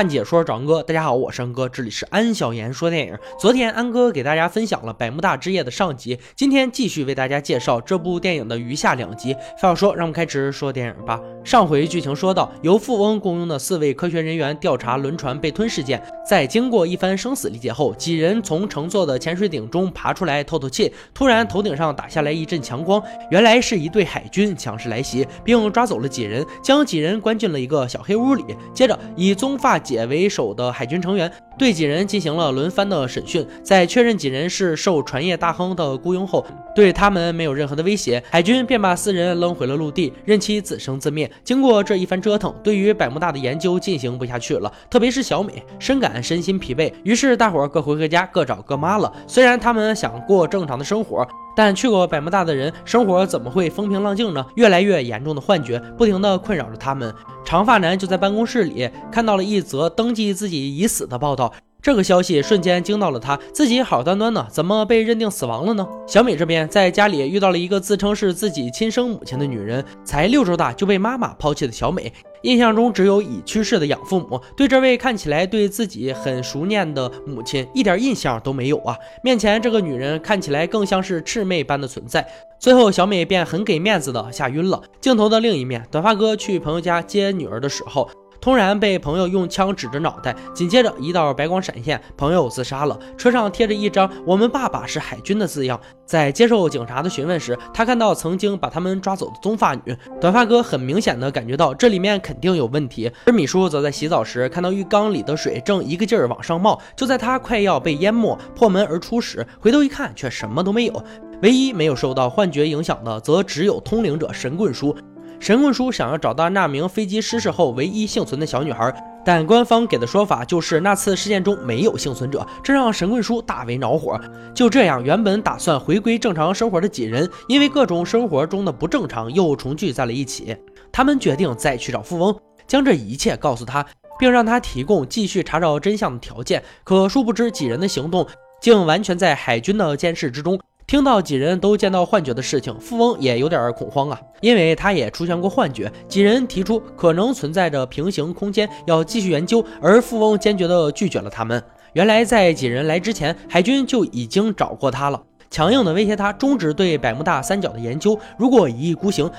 看解说找安哥，大家好，我是安哥，这里是安小言说电影。昨天安哥给大家分享了《百慕大之夜》的上集，今天继续为大家介绍这部电影的余下两集。废话说，让我们开始说电影吧。上回剧情说到，由富翁雇佣的四位科学人员调查轮船被吞事件，在经过一番生死力竭后，几人从乘坐的潜水艇中爬出来透透气。突然，头顶上打下来一阵强光，原来是一队海军强势来袭，并抓走了几人，将几人关进了一个小黑屋里。接着，以棕发姐为首的海军成员对几人进行了轮番的审讯，在确认几人是受船业大亨的雇佣后，对他们没有任何的威胁，海军便把四人扔回了陆地，任其自生自灭。经过这一番折腾，对于百慕大的研究进行不下去了，特别是小美，深感身心疲惫，于是大伙儿各回各家，各找各妈了。虽然他们想过正常的生活。但去过百慕大的人，生活怎么会风平浪静呢？越来越严重的幻觉不停地困扰着他们。长发男就在办公室里看到了一则登记自己已死的报道。这个消息瞬间惊到了他，自己好端端的怎么被认定死亡了呢？小美这边在家里遇到了一个自称是自己亲生母亲的女人，才六周大就被妈妈抛弃的小美，印象中只有已去世的养父母，对这位看起来对自己很熟念的母亲一点印象都没有啊！面前这个女人看起来更像是魑魅般的存在。最后，小美便很给面子的吓晕了。镜头的另一面，短发哥去朋友家接女儿的时候。突然被朋友用枪指着脑袋，紧接着一道白光闪现，朋友自杀了。车上贴着一张“我们爸爸是海军”的字样。在接受警察的询问时，他看到曾经把他们抓走的棕发女。短发哥很明显的感觉到这里面肯定有问题。而米叔则在洗澡时看到浴缸里的水正一个劲儿往上冒。就在他快要被淹没、破门而出时，回头一看，却什么都没有。唯一没有受到幻觉影响的，则只有通灵者神棍叔。神棍叔想要找到那名飞机失事后唯一幸存的小女孩，但官方给的说法就是那次事件中没有幸存者，这让神棍叔大为恼火。就这样，原本打算回归正常生活的几人，因为各种生活中的不正常，又重聚在了一起。他们决定再去找富翁，将这一切告诉他，并让他提供继续查找真相的条件。可殊不知，几人的行动竟完全在海军的监视之中。听到几人都见到幻觉的事情，富翁也有点恐慌啊，因为他也出现过幻觉。几人提出可能存在着平行空间，要继续研究，而富翁坚决地拒绝了他们。原来在几人来之前，海军就已经找过他了，强硬地威胁他终止对百慕大三角的研究，如果一意孤行，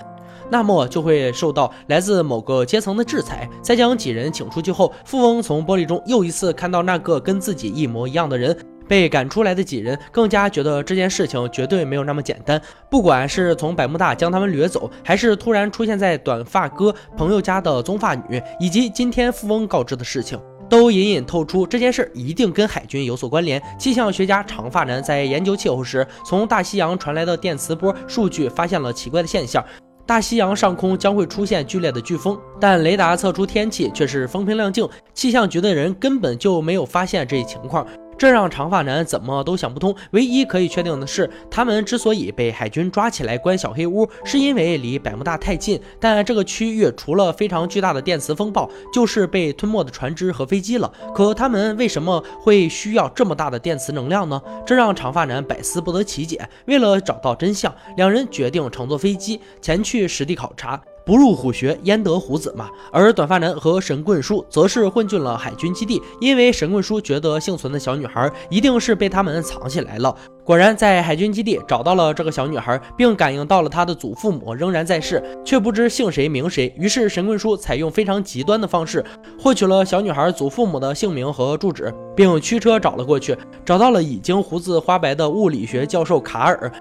那么就会受到来自某个阶层的制裁。在将几人请出去后，富翁从玻璃中又一次看到那个跟自己一模一样的人。被赶出来的几人更加觉得这件事情绝对没有那么简单。不管是从百慕大将他们掠走，还是突然出现在短发哥朋友家的棕发女，以及今天富翁告知的事情，都隐隐透出这件事一定跟海军有所关联。气象学家长发男在研究气候时，从大西洋传来的电磁波数据发现了奇怪的现象：大西洋上空将会出现剧烈的飓风，但雷达测出天气却是风平浪静，气象局的人根本就没有发现这一情况。这让长发男怎么都想不通。唯一可以确定的是，他们之所以被海军抓起来关小黑屋，是因为离百慕大太近。但这个区域除了非常巨大的电磁风暴，就是被吞没的船只和飞机了。可他们为什么会需要这么大的电磁能量呢？这让长发男百思不得其解。为了找到真相，两人决定乘坐飞机前去实地考察。不入虎穴，焉得虎子嘛？而短发男和神棍叔则是混进了海军基地，因为神棍叔觉得幸存的小女孩一定是被他们藏起来了。果然，在海军基地找到了这个小女孩，并感应到了她的祖父母仍然在世，却不知姓谁名谁。于是，神棍叔采用非常极端的方式，获取了小女孩祖父母的姓名和住址，并驱车找了过去，找到了已经胡子花白的物理学教授卡尔。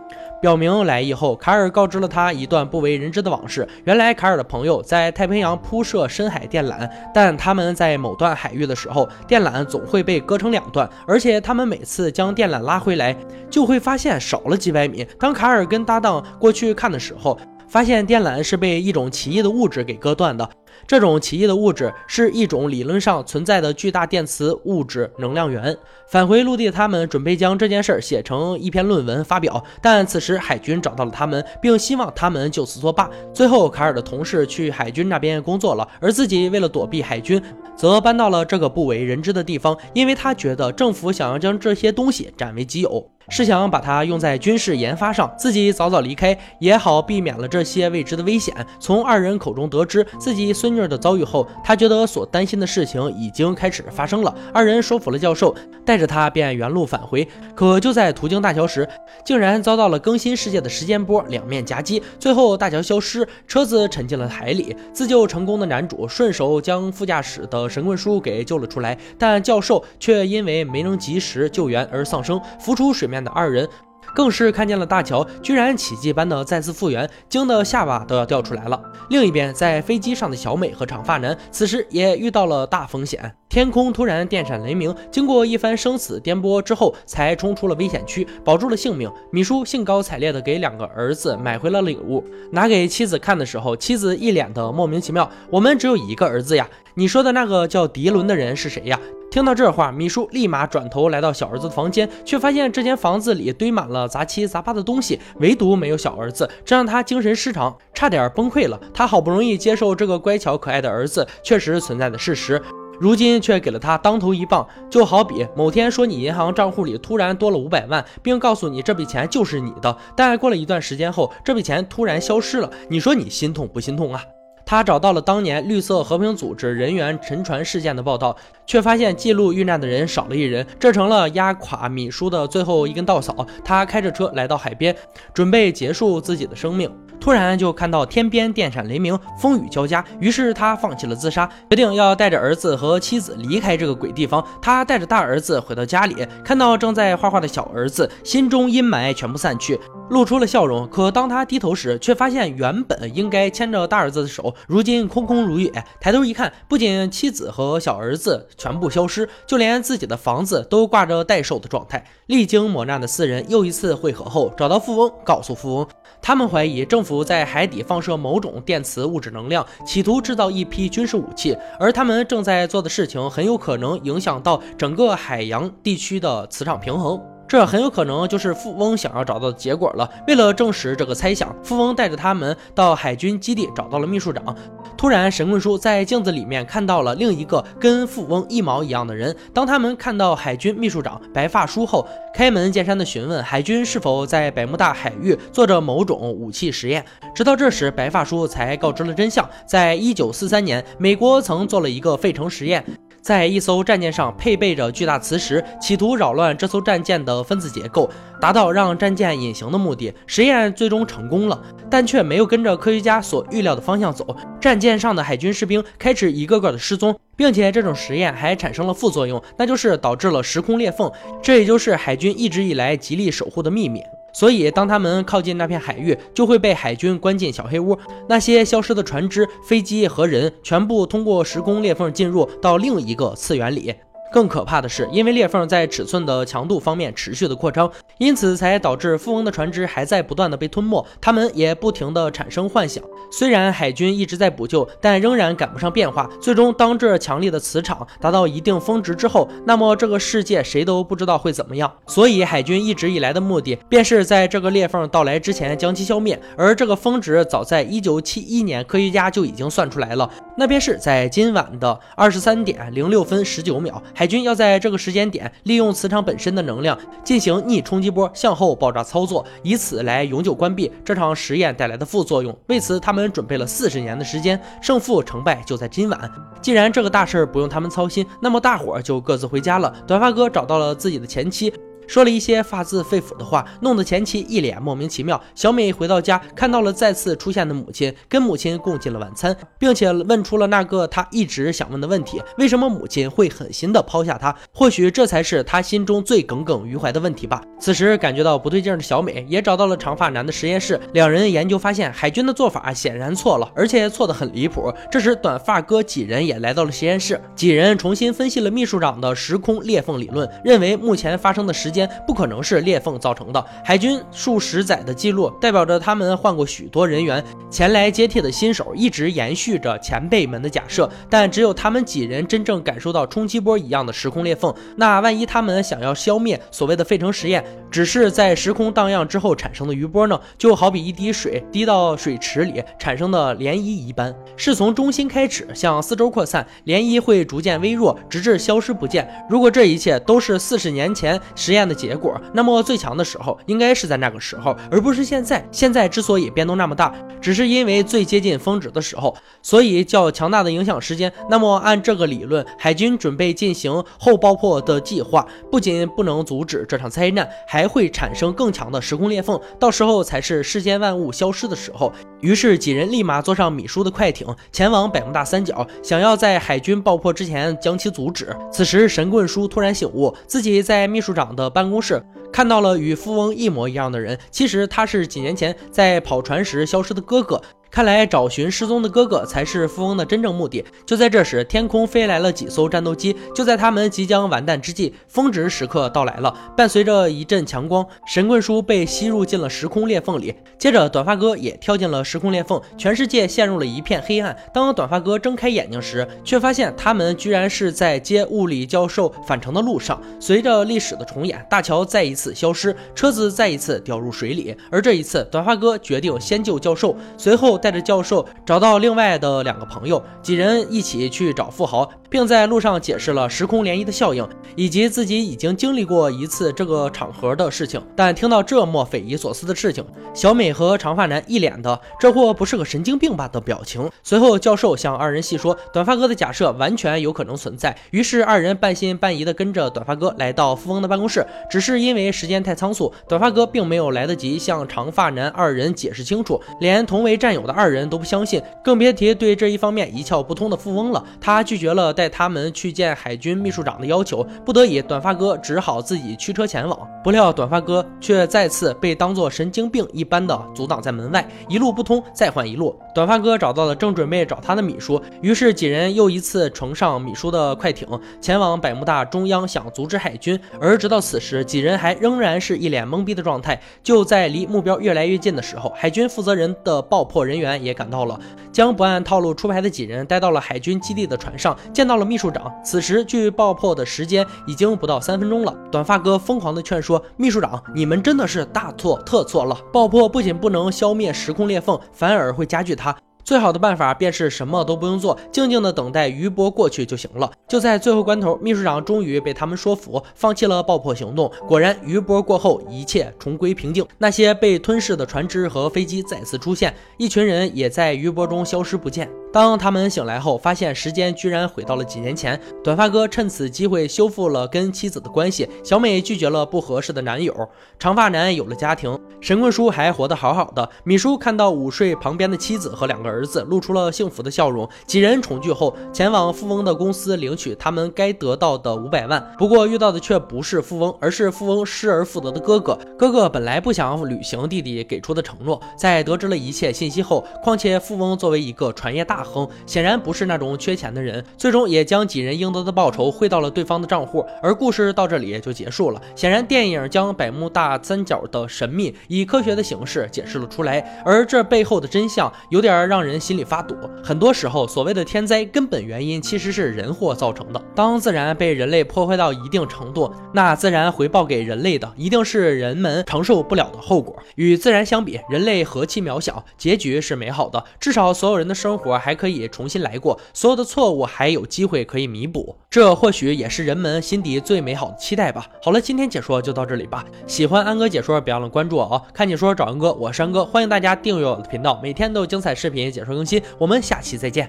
表明来意后，卡尔告知了他一段不为人知的往事。原来，卡尔的朋友在太平洋铺设深海电缆，但他们在某段海域的时候，电缆总会被割成两段，而且他们每次将电缆拉回来，就就会发现少了几百米。当卡尔跟搭档过去看的时候，发现电缆是被一种奇异的物质给割断的。这种奇异的物质是一种理论上存在的巨大电磁物质能量源。返回陆地，他们准备将这件事写成一篇论文发表，但此时海军找到了他们，并希望他们就此作罢。最后，卡尔的同事去海军那边工作了，而自己为了躲避海军，则搬到了这个不为人知的地方，因为他觉得政府想要将这些东西占为己有。是想把它用在军事研发上，自己早早离开也好，避免了这些未知的危险。从二人口中得知自己孙女的遭遇后，他觉得所担心的事情已经开始发生了。二人说服了教授，带着他便原路返回。可就在途经大桥时，竟然遭到了更新世界的时间波两面夹击，最后大桥消失，车子沉进了海里。自救成功的男主顺手将副驾驶的神棍叔给救了出来，但教授却因为没能及时救援而丧生。浮出水面的二人。更是看见了大桥居然奇迹般的再次复原，惊得下巴都要掉出来了。另一边，在飞机上的小美和长发男此时也遇到了大风险，天空突然电闪雷鸣，经过一番生死颠簸之后，才冲出了危险区，保住了性命。米叔兴高采烈的给两个儿子买回了礼物，拿给妻子看的时候，妻子一脸的莫名其妙：“我们只有一个儿子呀，你说的那个叫迪伦的人是谁呀？”听到这话，米叔立马转头来到小儿子的房间，却发现这间房子里堆满了杂七杂八的东西，唯独没有小儿子，这让他精神失常，差点崩溃了。他好不容易接受这个乖巧可爱的儿子确实存在的事实，如今却给了他当头一棒，就好比某天说你银行账户里突然多了五百万，并告诉你这笔钱就是你的，但过了一段时间后，这笔钱突然消失了，你说你心痛不心痛啊？他找到了当年绿色和平组织人员沉船事件的报道，却发现记录遇难的人少了一人，这成了压垮米叔的最后一根稻草。他开着车来到海边，准备结束自己的生命，突然就看到天边电闪雷鸣，风雨交加，于是他放弃了自杀，决定要带着儿子和妻子离开这个鬼地方。他带着大儿子回到家里，看到正在画画的小儿子，心中阴霾全部散去。露出了笑容，可当他低头时，却发现原本应该牵着大儿子的手，如今空空如也。抬头一看，不仅妻子和小儿子全部消失，就连自己的房子都挂着待售的状态。历经磨难的四人又一次会合后，找到富翁，告诉富翁，他们怀疑政府在海底放射某种电磁物质能量，企图制造一批军事武器，而他们正在做的事情很有可能影响到整个海洋地区的磁场平衡。这很有可能就是富翁想要找到的结果了。为了证实这个猜想，富翁带着他们到海军基地找到了秘书长。突然，神棍叔在镜子里面看到了另一个跟富翁一毛一样的人。当他们看到海军秘书长白发叔后，开门见山的询问海军是否在百慕大海域做着某种武器实验。直到这时，白发叔才告知了真相：在一九四三年，美国曾做了一个费城实验。在一艘战舰上配备着巨大磁石，企图扰乱这艘战舰的分子结构，达到让战舰隐形的目的。实验最终成功了，但却没有跟着科学家所预料的方向走。战舰上的海军士兵开始一个个的失踪，并且这种实验还产生了副作用，那就是导致了时空裂缝。这也就是海军一直以来极力守护的秘密。所以，当他们靠近那片海域，就会被海军关进小黑屋。那些消失的船只、飞机和人，全部通过时空裂缝进入到另一个次元里。更可怕的是，因为裂缝在尺寸的强度方面持续的扩张，因此才导致富翁的船只还在不断的被吞没，他们也不停的产生幻想。虽然海军一直在补救，但仍然赶不上变化。最终，当这强烈的磁场达到一定峰值之后，那么这个世界谁都不知道会怎么样。所以，海军一直以来的目的，便是在这个裂缝到来之前将其消灭。而这个峰值，早在一九七一年，科学家就已经算出来了，那便是在今晚的二十三点零六分十九秒。海军要在这个时间点利用磁场本身的能量进行逆冲击波向后爆炸操作，以此来永久关闭这场实验带来的副作用。为此，他们准备了四十年的时间，胜负成败就在今晚。既然这个大事儿不用他们操心，那么大伙儿就各自回家了。短发哥找到了自己的前妻。说了一些发自肺腑的话，弄得前妻一脸莫名其妙。小美回到家，看到了再次出现的母亲，跟母亲共进了晚餐，并且问出了那个她一直想问的问题：为什么母亲会狠心的抛下她？或许这才是她心中最耿耿于怀的问题吧。此时感觉到不对劲的小美也找到了长发男的实验室，两人研究发现，海军的做法显然错了，而且错得很离谱。这时，短发哥几人也来到了实验室，几人重新分析了秘书长的时空裂缝理论，认为目前发生的时间。不可能是裂缝造成的。海军数十载的记录代表着他们换过许多人员，前来接替的新手一直延续着前辈们的假设，但只有他们几人真正感受到冲击波一样的时空裂缝。那万一他们想要消灭所谓的费城实验，只是在时空荡漾之后产生的余波呢？就好比一滴水滴到水池里产生的涟漪一般，是从中心开始向四周扩散，涟漪会逐渐微弱，直至消失不见。如果这一切都是四十年前实验。验的结果。那么最强的时候应该是在那个时候，而不是现在。现在之所以变动那么大，只是因为最接近峰值的时候，所以较强大的影响时间。那么按这个理论，海军准备进行后爆破的计划，不仅不能阻止这场灾难，还会产生更强的时空裂缝，到时候才是世间万物消失的时候。于是几人立马坐上米叔的快艇，前往百慕大三角，想要在海军爆破之前将其阻止。此时神棍叔突然醒悟，自己在秘书长的办公室。看到了与富翁一模一样的人，其实他是几年前在跑船时消失的哥哥。看来找寻失踪的哥哥才是富翁的真正目的。就在这时，天空飞来了几艘战斗机。就在他们即将完蛋之际，峰值时刻到来了。伴随着一阵强光，神棍叔被吸入进了时空裂缝里。接着，短发哥也跳进了时空裂缝，全世界陷入了一片黑暗。当短发哥睁开眼睛时，却发现他们居然是在接物理教授返程的路上。随着历史的重演，大桥再一次消失，车子再一次掉入水里。而这一次，短发哥决定先救教授，随后。带着教授找到另外的两个朋友，几人一起去找富豪，并在路上解释了时空涟漪的效应，以及自己已经经历过一次这个场合的事情。但听到这么匪夷所思的事情，小美和长发男一脸的“这货不是个神经病吧”的表情。随后，教授向二人细说，短发哥的假设完全有可能存在。于是，二人半信半疑的跟着短发哥来到富翁的办公室。只是因为时间太仓促，短发哥并没有来得及向长发男二人解释清楚，连同为战友的。二人都不相信，更别提对这一方面一窍不通的富翁了。他拒绝了带他们去见海军秘书长的要求，不得已，短发哥只好自己驱车前往。不料，短发哥却再次被当作神经病一般的阻挡在门外，一路不通，再换一路。短发哥找到了正准备找他的米叔，于是几人又一次乘上米叔的快艇，前往百慕大中央，想阻止海军。而直到此时，几人还仍然是一脸懵逼的状态。就在离目标越来越近的时候，海军负责人的爆破人员也赶到了，将不按套路出牌的几人带到了海军基地的船上，见到了秘书长。此时距爆破的时间已经不到三分钟了。短发哥疯狂的劝说秘书长：“你们真的是大错特错了！爆破不仅不能消灭时空裂缝，反而会加剧它。”最好的办法便是什么都不用做，静静的等待余波过去就行了。就在最后关头，秘书长终于被他们说服，放弃了爆破行动。果然，余波过后，一切重归平静。那些被吞噬的船只和飞机再次出现，一群人也在余波中消失不见。当他们醒来后，发现时间居然回到了几年前。短发哥趁此机会修复了跟妻子的关系，小美拒绝了不合适的男友，长发男有了家庭，神棍叔还活得好好的。米叔看到午睡旁边的妻子和两个儿子，露出了幸福的笑容。几人重聚后，前往富翁的公司领取他们该得到的五百万。不过遇到的却不是富翁，而是富翁失而复得的哥哥。哥哥本来不想履行弟弟给出的承诺，在得知了一切信息后，况且富翁作为一个船业大。大亨显然不是那种缺钱的人，最终也将几人应得的报酬汇到了对方的账户，而故事到这里就结束了。显然，电影将百慕大三角的神秘以科学的形式解释了出来，而这背后的真相有点让人心里发堵。很多时候，所谓的天灾根本原因其实是人祸造成的。当自然被人类破坏到一定程度，那自然回报给人类的一定是人们承受不了的后果。与自然相比，人类何其渺小，结局是美好的，至少所有人的生活还。还可以重新来过，所有的错误还有机会可以弥补，这或许也是人们心底最美好的期待吧。好了，今天解说就到这里吧。喜欢安哥解说，别忘了关注我哦。看解说找安哥，我是安哥，欢迎大家订阅我的频道，每天都有精彩视频解说更新。我们下期再见。